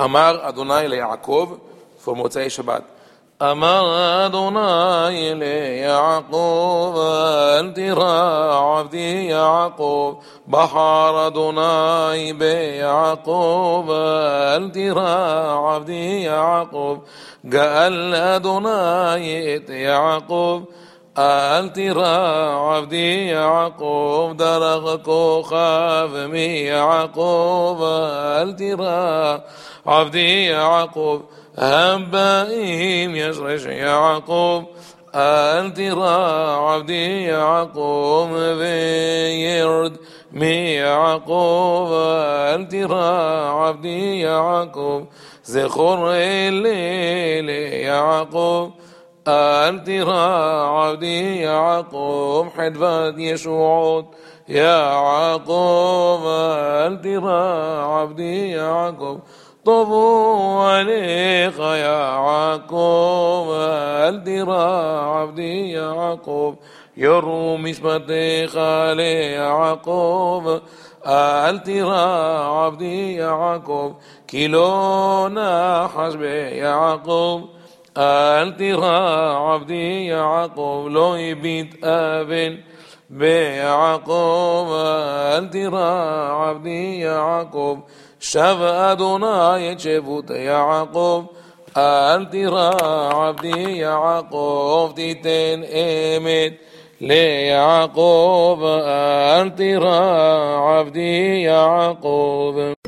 אמר אדוני ליעקב, for מוצאי שבת. אמר אדוני ליעקב, אל תירא עבדי יעקב, בחר אדוני ביעקב, אל תירא עבדי יעקב, גאל אדוני את יעקב, الترى عبدي يعقوب درغكو خافمي يعقوب الترى عبدي يعقوب هبائهم يشرش يعقوب الترى عبدي يعقوب بيرد مي يعقوب الترى عبدي يعقوب زخور الليل يعقوب أنترا عبدي يا عقوب حدفت يشوعود. يا عقوب أنترا عبدي يا عقوب. طبوا عليك يا عقوب أنترا عبدي يا عقوب. يروا مشبتي خالي يا عقوب أهل عبدي يا عقوب. كيلونا حسبي يا عقوب. ترى عبدي يعقوب لو يبيت أبن بيعقوب ترى عبدي يعقوب شف أدوناي شفوت يعقوب. أل ترى عبدي يعقوب تيتن إيمت ليعقوب. أل ترى عبدي يعقوب.